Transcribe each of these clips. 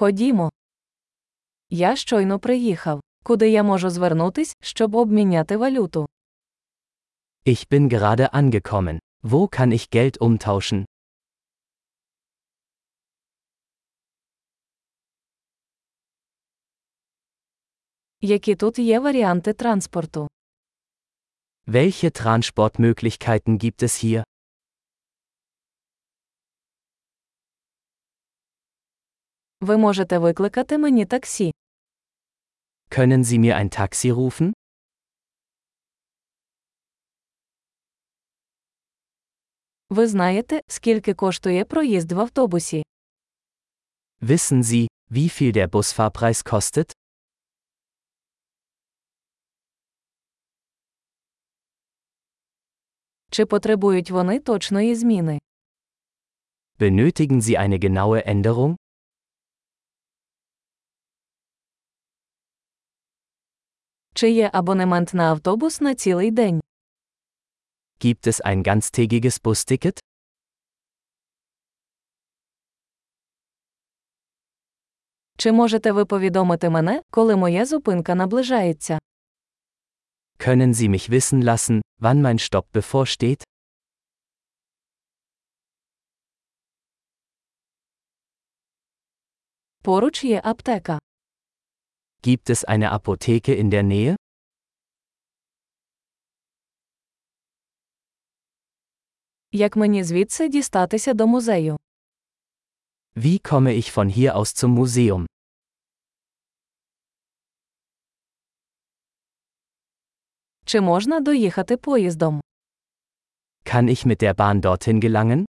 Ходімо. Я щойно приїхав. Куди я можу звернутись, щоб обміняти валюту? Ich bin gerade angekommen. Wo kann ich Geld umtauschen? Які тут є варіанти транспорту? Welche Transportmöglichkeiten gibt es hier? Ви можете викликати мені таксі. Können Sie mir ein Taxi rufen? Ви знаєте, скільки коштує проїзд в автобусі? Wissen Sie, wie viel der Busfahrpreis kostet? Чи потребують вони точної зміни? Benötigen Sie eine genaue Änderung? Чи є абонемент на автобус на цілий день? Gibt es ein ganztägiges Busticket? Чи можете ви повідомити мене, коли моя зупинка наближається? Können Sie mich wissen lassen, wann mein Stopp bevorsteht? Поруч є аптека. Gibt es eine Apotheke in der Nähe? Як мені звідси дістатися до музею? Wie komme ich von hier aus zum Museum? Чи можна доїхати поїздом? Kann ich mit der Bahn dorthin gelangen?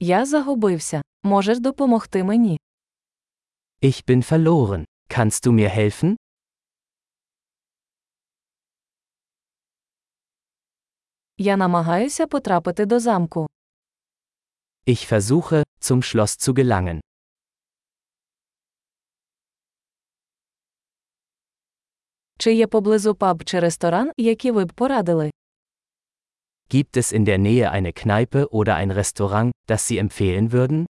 Я загубився. Можеш допомогти мені? Ich bin verloren. Kannst du mir helfen? Я намагаюся потрапити до замку. Ich versuche, zum Schloss zu gelangen. Чи є поблизу паб чи ресторан, які ви б порадили? Gibt es in der Nähe eine Kneipe oder ein Restaurant, das Sie empfehlen würden?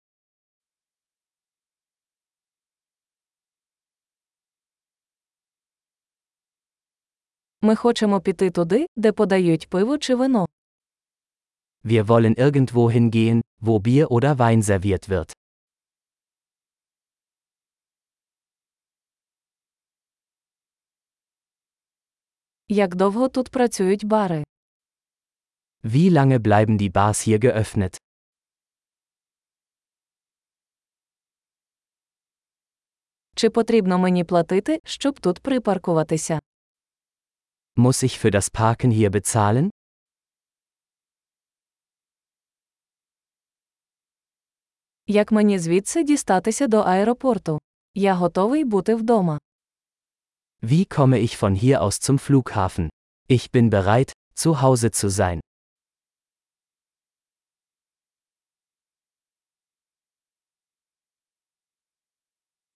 Ми хочемо піти туди, де подають пиво чи вино. Wir wollen irgendwo hingehen, wo Bier oder Wein serviert wird. Як довго тут працюють бари? Wie lange bleiben die Bars hier geöffnet? Чи потрібно мені платити, щоб тут припаркуватися? Muss ich für das Parken hier bezahlen? Як мені звідси дістатися до аеропорту? Я готовий бути вдома. Wie komme ich von hier aus zum Flughafen? Ich bin bereit, zu Hause zu sein.